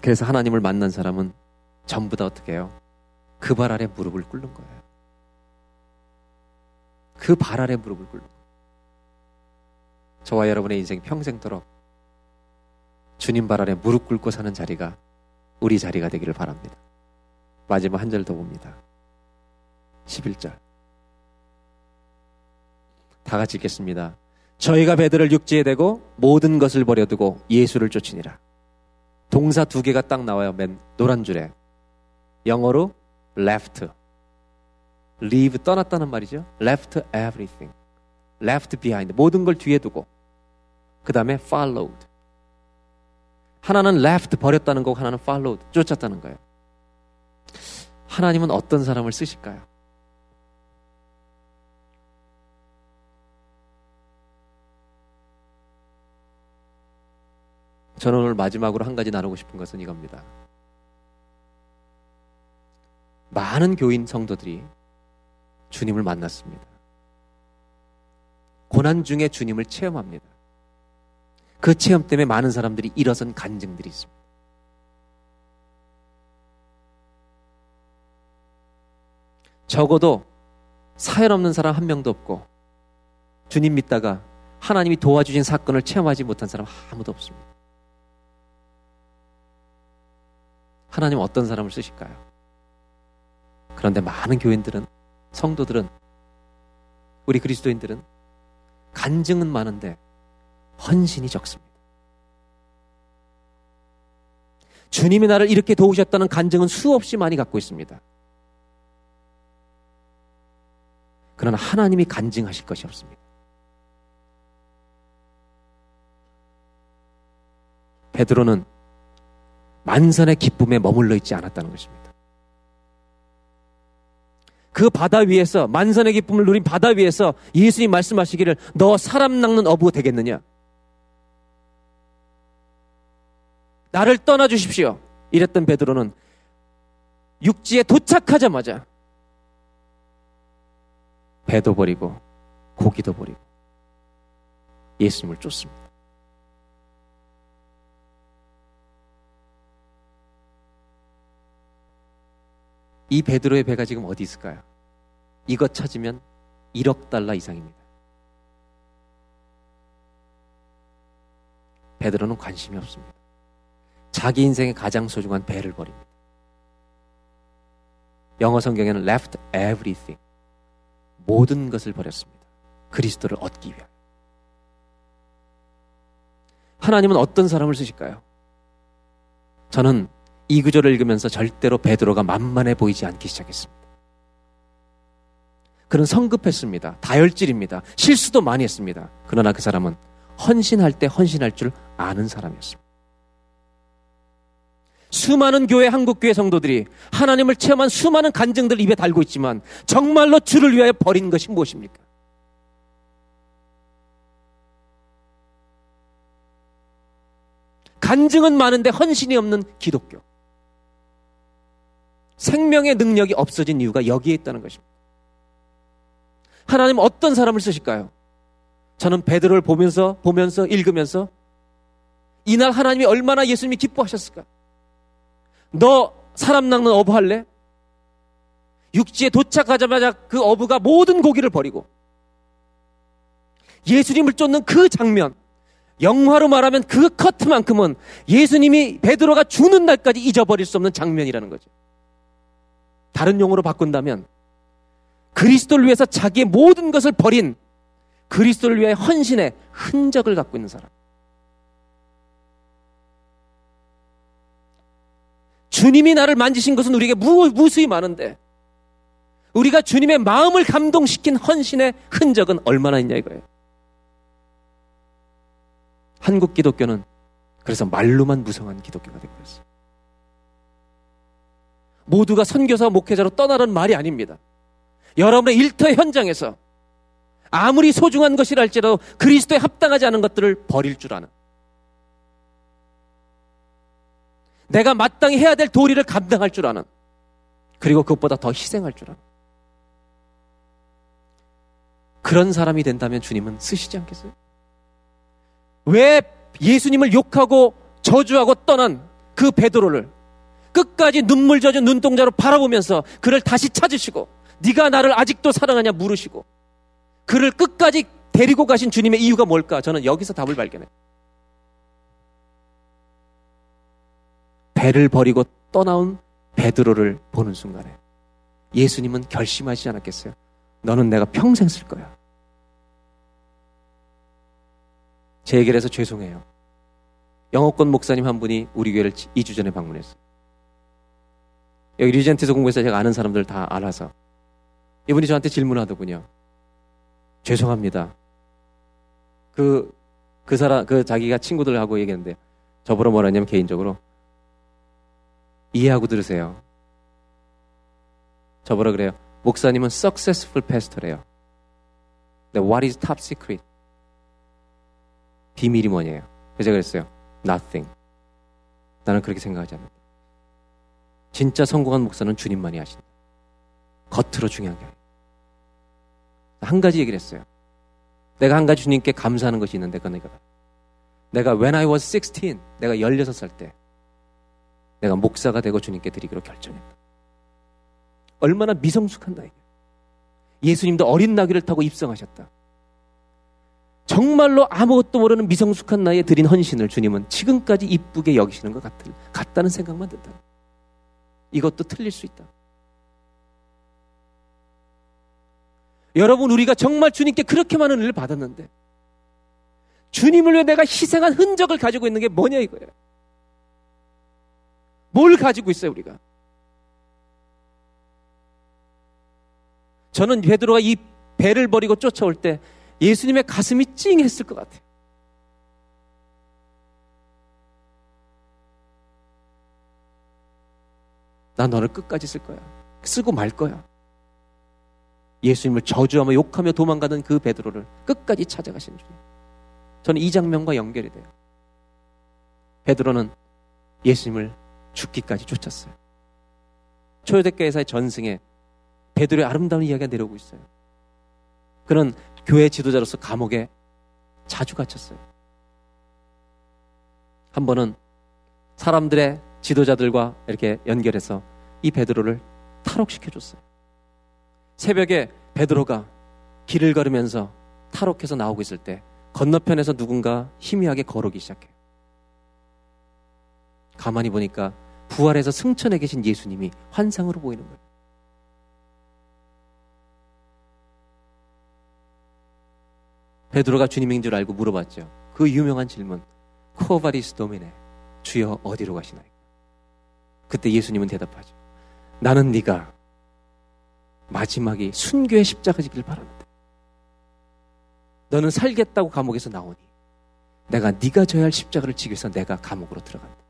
S5: 그래서 하나님을 만난 사람은 전부 다 어떻게 해요? 그 발 아래 무릎을 꿇는 거예요. 그 발 아래 무릎을 꿇는 거예요. 저와 여러분의 인생 평생도록 주님 발 아래 무릎 꿇고 사는 자리가 우리 자리가 되기를 바랍니다. 마지막 한 절 더 봅니다. 11절. 다 같이 읽겠습니다. 저희가 배들을 육지에 대고 모든 것을 버려두고 예수를 쫓으니라. 동사 두 개가 딱 나와요. 맨 노란 줄에. 영어로 left. leave 떠났다는 말이죠. left everything. left behind. 모든 걸 뒤에 두고. 그 다음에 followed. 하나는 left 버렸다는 거고 하나는 followed 쫓았다는 거예요. 하나님은 어떤 사람을 쓰실까요? 저는 오늘 마지막으로 한 가지 나누고 싶은 것은 이겁니다. 많은 교인 성도들이 주님을 만났습니다. 고난 중에 주님을 체험합니다. 그 체험 때문에 많은 사람들이 일어선 간증들이 있습니다. 적어도 사연 없는 사람 한 명도 없고 주님 믿다가 하나님이 도와주신 사건을 체험하지 못한 사람 아무도 없습니다. 하나님 어떤 사람을 쓰실까요? 그런데 많은 교인들은 성도들은 우리 그리스도인들은 간증은 많은데 헌신이 적습니다. 주님이 나를 이렇게 도우셨다는 간증은 수없이 많이 갖고 있습니다. 그러나 하나님이 간증하실 것이 없습니다. 베드로는 만선의 기쁨에 머물러 있지 않았다는 것입니다. 그 바다 위에서 만선의 기쁨을 누린 바다 위에서 예수님 말씀하시기를 너 사람 낚는 어부 되겠느냐? 나를 떠나 주십시오. 이랬던 베드로는 육지에 도착하자마자 배도 버리고 고기도 버리고 예수님을 쫓습니다. 이 베드로의 배가 지금 어디 있을까요? 이것 찾으면 1억 달러 이상입니다. 베드로는 관심이 없습니다. 자기 인생의 가장 소중한 배를 버립니다. 영어 성경에는 left everything. 모든 것을 버렸습니다. 그리스도를 얻기 위하여. 하나님은 어떤 사람을 쓰실까요? 저는 이 구절을 읽으면서 절대로 베드로가 만만해 보이지 않기 시작했습니다. 그는 성급했습니다. 다혈질입니다. 실수도 많이 했습니다. 그러나 그 사람은 헌신할 때 헌신할 줄 아는 사람이었습니다. 수많은 교회 한국교회 성도들이 하나님을 체험한 수많은 간증들을 입에 달고 있지만 정말로 주를 위하여 버린 것이 무엇입니까? 간증은 많은데 헌신이 없는 기독교. 생명의 능력이 없어진 이유가 여기에 있다는 것입니다. 하나님 어떤 사람을 쓰실까요? 저는 베드로를 보면서 보면서 읽으면서 이날 하나님이 얼마나 예수님이 기뻐하셨을까? 너 사람 낚는 어부 할래? 육지에 도착하자마자 그 어부가 모든 고기를 버리고 예수님을 쫓는 그 장면 영화로 말하면 그 커트만큼은 예수님이 베드로가 죽는 날까지 잊어버릴 수 없는 장면이라는 거죠. 다른 용어로 바꾼다면 그리스도를 위해서 자기의 모든 것을 버린 그리스도를 위해 헌신의 흔적을 갖고 있는 사람. 주님이 나를 만지신 것은 우리에게 무, 무수히 많은데 우리가 주님의 마음을 감동시킨 헌신의 흔적은 얼마나 있냐 이거예요. 한국 기독교는 그래서 말로만 무성한 기독교가 되고 있어요. 모두가 선교사 목회자로 떠나는 말이 아닙니다. 여러분의 일터 현장에서 아무리 소중한 것이라 할지라도 그리스도에 합당하지 않은 것들을 버릴 줄 아는 내가 마땅히 해야 될 도리를 감당할 줄 아는 그리고 그것보다 더 희생할 줄 아는 그런 사람이 된다면 주님은 쓰시지 않겠어요? 왜 예수님을 욕하고 저주하고 떠난 그 베드로를 끝까지 눈물 젖은 눈동자로 바라보면서 그를 다시 찾으시고 네가 나를 아직도 사랑하냐 물으시고 그를 끝까지 데리고 가신 주님의 이유가 뭘까? 저는 여기서 답을 발견해요. 배를 버리고 떠나온 베드로를 보는 순간에 예수님은 결심하지 않았겠어요? 너는 내가 평생 쓸 거야. 제 얘기를 해서 죄송해요. 영어권 목사님 한 분이 우리 교회를 2주 전에 방문했어요. 여기 리젠트에서 공부해서 제가 아는 사람들 다 알아서 이분이 저한테 질문하더군요. 죄송합니다. 그, 그 사람, 그 자기가 친구들하고 얘기했는데 저보러 뭐라 했냐면 개인적으로 이해하고 들으세요. 저보러 그래요. 목사님은 successful pastor래요. what is top secret? 비밀이 뭐냐요? 제가 그랬어요. nothing. 나는 그렇게 생각하지 않는다. 진짜 성공한 목사는 주님만이 하신다. 겉으로 중요한 게 아니에요. 한 가지 얘기를 했어요. 내가 한 가지 주님께 감사하는 것이 있는데 그건 이거다. 내가 when I was 16, 내가 16살 때 내가 목사가 되고 주님께 드리기로 결정했다. 얼마나 미성숙한 나이에 예수님도 어린 나귀를 타고 입성하셨다. 정말로 아무것도 모르는 미성숙한 나이에 드린 헌신을 주님은 지금까지 이쁘게 여기시는 것 같을, 같다는 생각만 든다. 이것도 틀릴 수 있다. 여러분, 우리가 정말 주님께 그렇게 많은 은혜를 받았는데, 주님을 위해 내가 희생한 흔적을 가지고 있는 게 뭐냐 이거예요. 뭘 가지고 있어요, 우리가? 저는 베드로가 이 배를 버리고 쫓아올 때 예수님의 가슴이 찡했을 것 같아요. 난 너를 끝까지 쓸 거야. 쓰고 말 거야. 예수님을 저주하며 욕하며 도망가던 그 베드로를 끝까지 찾아가신 주님. 저는 이 장면과 연결이 돼요. 베드로는 예수님을 죽기까지 쫓았어요. 초대교회에서의 전승에 베드로의 아름다운 이야기가 내려오고 있어요. 그는 교회 지도자로서 감옥에 자주 갇혔어요. 한 번은 사람들의 지도자들과 이렇게 연결해서 이 베드로를 탈옥시켜 줬어요. 새벽에 베드로가 길을 걸으면서 탈옥해서 나오고 있을 때 건너편에서 누군가 희미하게 걸어오기 시작해요. 가만히 보니까 부활해서 승천해 계신 예수님이 환상으로 보이는 거예요. 베드로가 주님인 줄 알고 물어봤죠. 그 유명한 질문. 코바리스 도미네. 주여 어디로 가시나요? 그때 예수님은 대답하죠. 나는 네가 마지막이 순교의 십자가 지기를 바라는데. 너는 살겠다고 감옥에서 나오니 내가 네가 져야 할 십자가를 지기 위해서 내가 감옥으로 들어간다.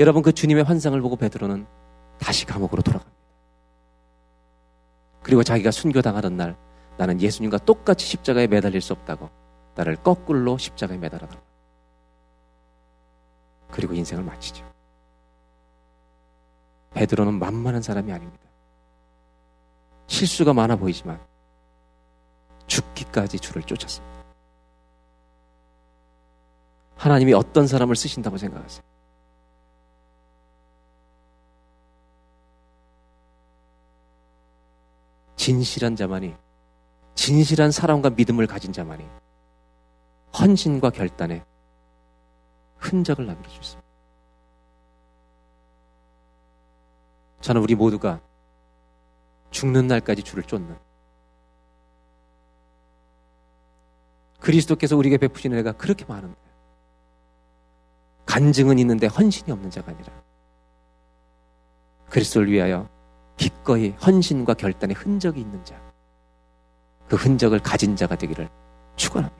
S5: 여러분 그 주님의 환상을 보고 베드로는 다시 감옥으로 돌아갑니다. 그리고 자기가 순교당하던 날 나는 예수님과 똑같이 십자가에 매달릴 수 없다고 나를 거꾸로 십자가에 매달아달라. 그리고 인생을 마치죠. 베드로는 만만한 사람이 아닙니다. 실수가 많아 보이지만 죽기까지 주를 쫓았습니다. 하나님이 어떤 사람을 쓰신다고 생각하세요? 진실한 자만이 진실한 사랑과 믿음을 가진 자만이 헌신과 결단에 흔적을 남길 수 있습니다. 저는 우리 모두가 죽는 날까지 주를 쫓는 그리스도께서 우리에게 베푸신 은혜가 그렇게 많은데 간증은 있는데 헌신이 없는 자가 아니라 그리스도를 위하여 기꺼이 헌신과 결단의 흔적이 있는 자, 그 흔적을 가진 자가 되기를 축원합니다.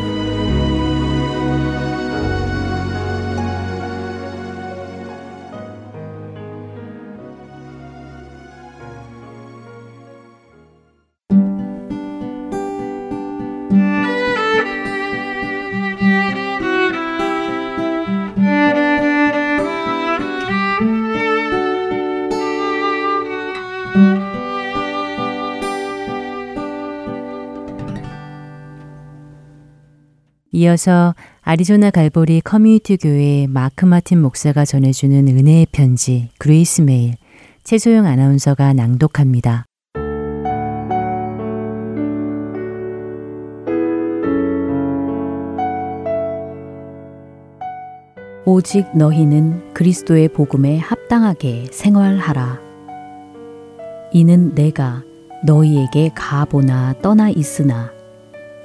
S6: 이어서 아리조나 갈보리 커뮤니티 교회 마크 마틴 목사가 전해주는 은혜의 편지 그레이스 메일 최소영 아나운서가 낭독합니다. 오직 너희는 그리스도의 복음에 합당하게 생활하라. 이는 내가 너희에게 가보나 떠나 있으나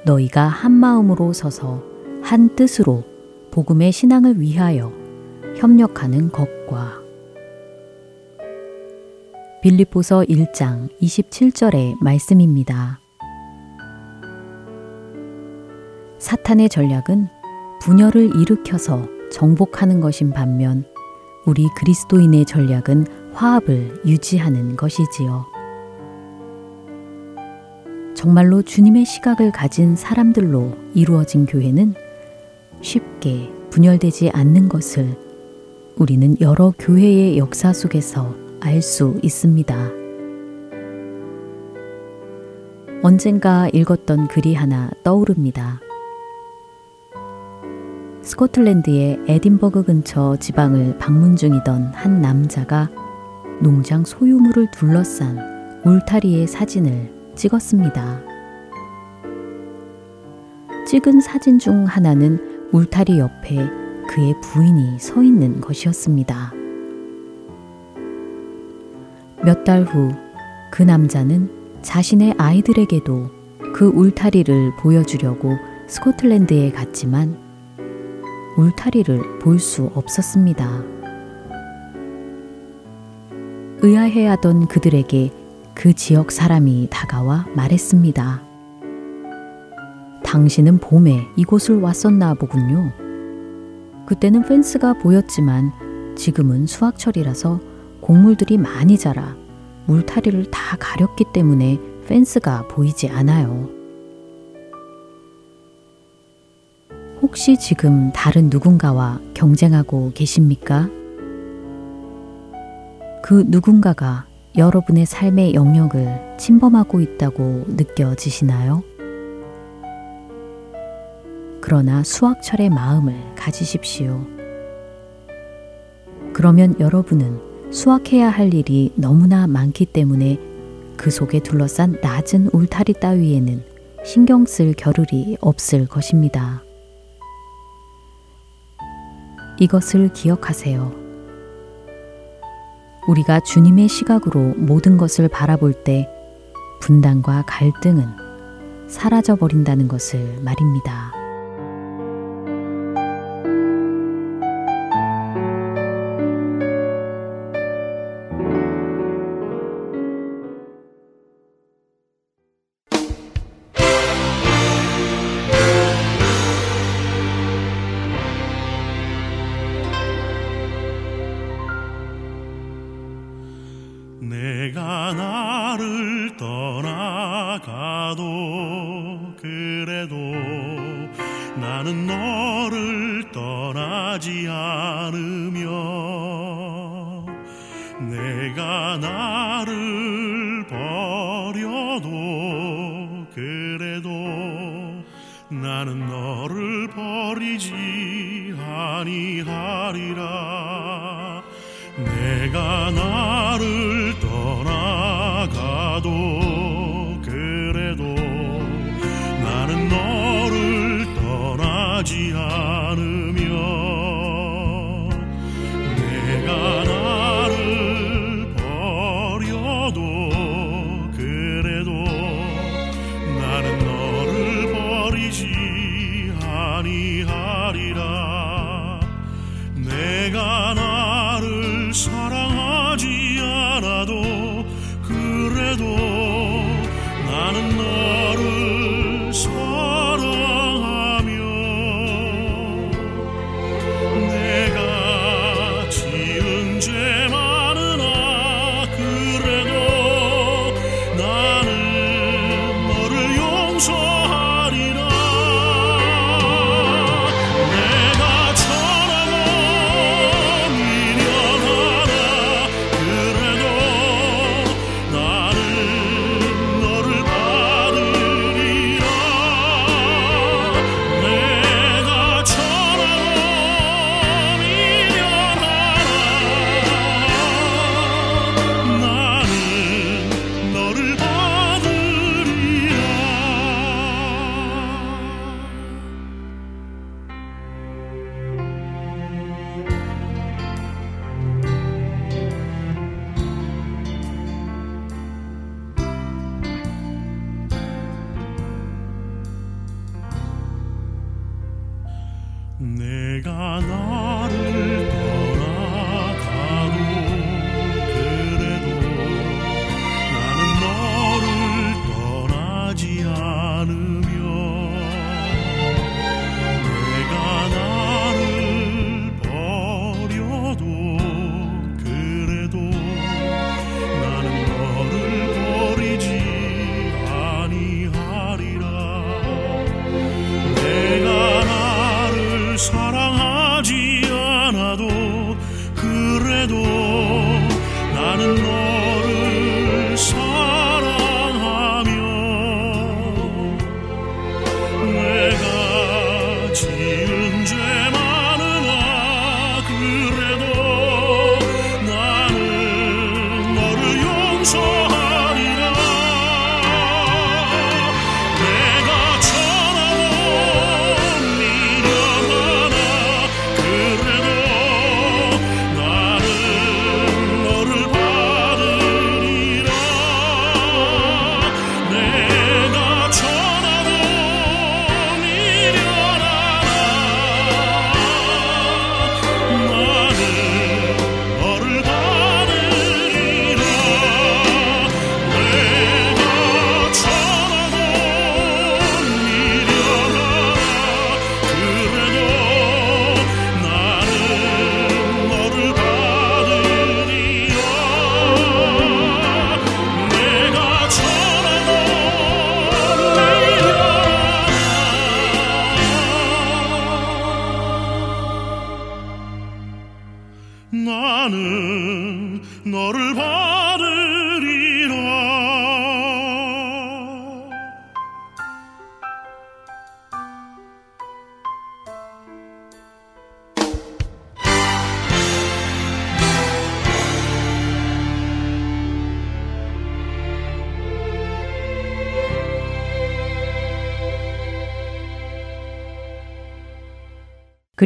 S6: 너희가 한 마음으로 서서 한 뜻으로 복음의 신앙을 위하여 협력하는 것과 빌립보서 1장 27절의 말씀입니다. 사탄의 전략은 분열을 일으켜서 정복하는 것인 반면 우리 그리스도인의 전략은 화합을 유지하는 것이지요. 정말로 주님의 시각을 가진 사람들로 이루어진 교회는 쉽게 분열되지 않는 것을 우리는 여러 교회의 역사 속에서 알 수 있습니다. 언젠가 읽었던 글이 하나 떠오릅니다. 스코틀랜드의 에딘버그 근처 지방을 방문 중이던 한 남자가 농장 소유물을 둘러싼 울타리의 사진을 찍었습니다. 찍은 사진 중 하나는 울타리 옆에 그의 부인이 서 있는 것이었습니다. 몇 달 후 그 남자는 자신의 아이들에게도 그 울타리를 보여주려고 스코틀랜드에 갔지만 울타리를 볼 수 없었습니다. 의아해하던 그들에게 그 지역 사람이 다가와 말했습니다. 당신은 봄에 이곳을 왔었나 보군요. 그때는 펜스가 보였지만 지금은 수확철이라서 곡물들이 많이 자라 울타리를 다 가렸기 때문에 펜스가 보이지 않아요. 혹시 지금 다른 누군가와 경쟁하고 계십니까? 그 누군가가 여러분의 삶의 영역을 침범하고 있다고 느껴지시나요? 그러나 수확철의 마음을 가지십시오. 그러면 여러분은 수확해야 할 일이 너무나 많기 때문에 그 속에 둘러싼 낮은 울타리 따위에는 신경 쓸 겨를이 없을 것입니다. 이것을 기억하세요. 우리가 주님의 시각으로 모든 것을 바라볼 때 분단과 갈등은 사라져 버린다는 것을 말입니다.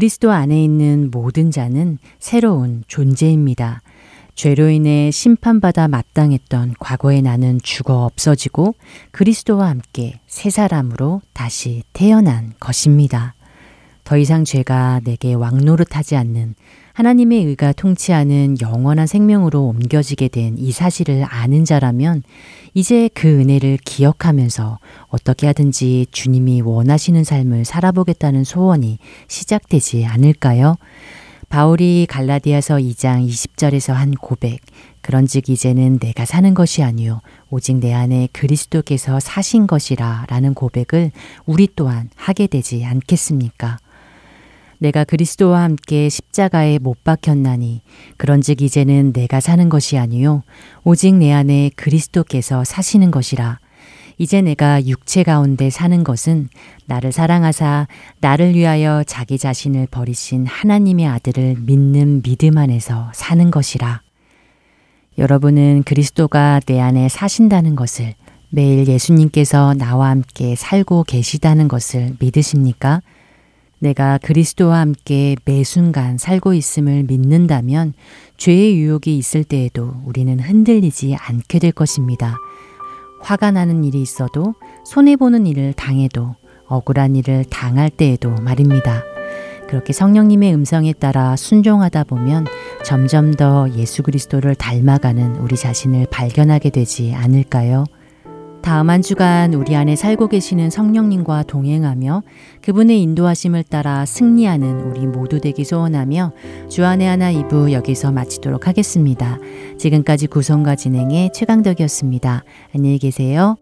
S1: 그리스도 안에 있는 모든 자는 새로운 존재입니다. 죄로 인해 심판받아 마땅했던 과거의 나는 죽어 없어지고 그리스도와 함께 새 사람으로 다시 태어난 것입니다. 더 이상 죄가 내게 왕노릇하지 않는 하나님의 의가 통치하는 영원한 생명으로 옮겨지게 된 이 사실을 아는 자라면 이제 그 은혜를 기억하면서 어떻게 하든지 주님이 원하시는 삶을 살아보겠다는 소원이 시작되지 않을까요? 바울이 갈라디아서 2장 20절에서 한 고백. 그런즉 이제는 내가 사는 것이 아니요 오직 내 안에 그리스도께서 사신 것이라 라는 고백을 우리 또한 하게 되지 않겠습니까? 내가 그리스도와 함께 십자가에 못 박혔나니 그런즉 이제는 내가 사는 것이 아니요 오직 내 안에 그리스도께서 사시는 것이라 이제 내가 육체 가운데 사는 것은 나를 사랑하사 나를 위하여 자기 자신을 버리신 하나님의 아들을 믿는 믿음 안에서 사는 것이라. 여러분은 그리스도가 내 안에 사신다는 것을 매일 예수님께서 나와 함께 살고 계시다는 것을 믿으십니까? 내가 그리스도와 함께 매 순간 살고 있음을 믿는다면 죄의 유혹이 있을 때에도 우리는 흔들리지 않게 될 것입니다. 화가 나는 일이 있어도 손해보는 일을 당해도 억울한 일을 당할 때에도 말입니다. 그렇게 성령님의 음성에 따라 순종하다 보면 점점 더 예수 그리스도를 닮아가는 우리 자신을 발견하게 되지 않을까요? 다음 한 주간 우리 안에 살고 계시는 성령님과 동행하며 그분의 인도하심을 따라 승리하는 우리 모두 되기 소원하며 주안의 하나 2부 여기서 마치도록 하겠습니다. 지금까지 구성과 진행의 최강덕이었습니다. 안녕히 계세요.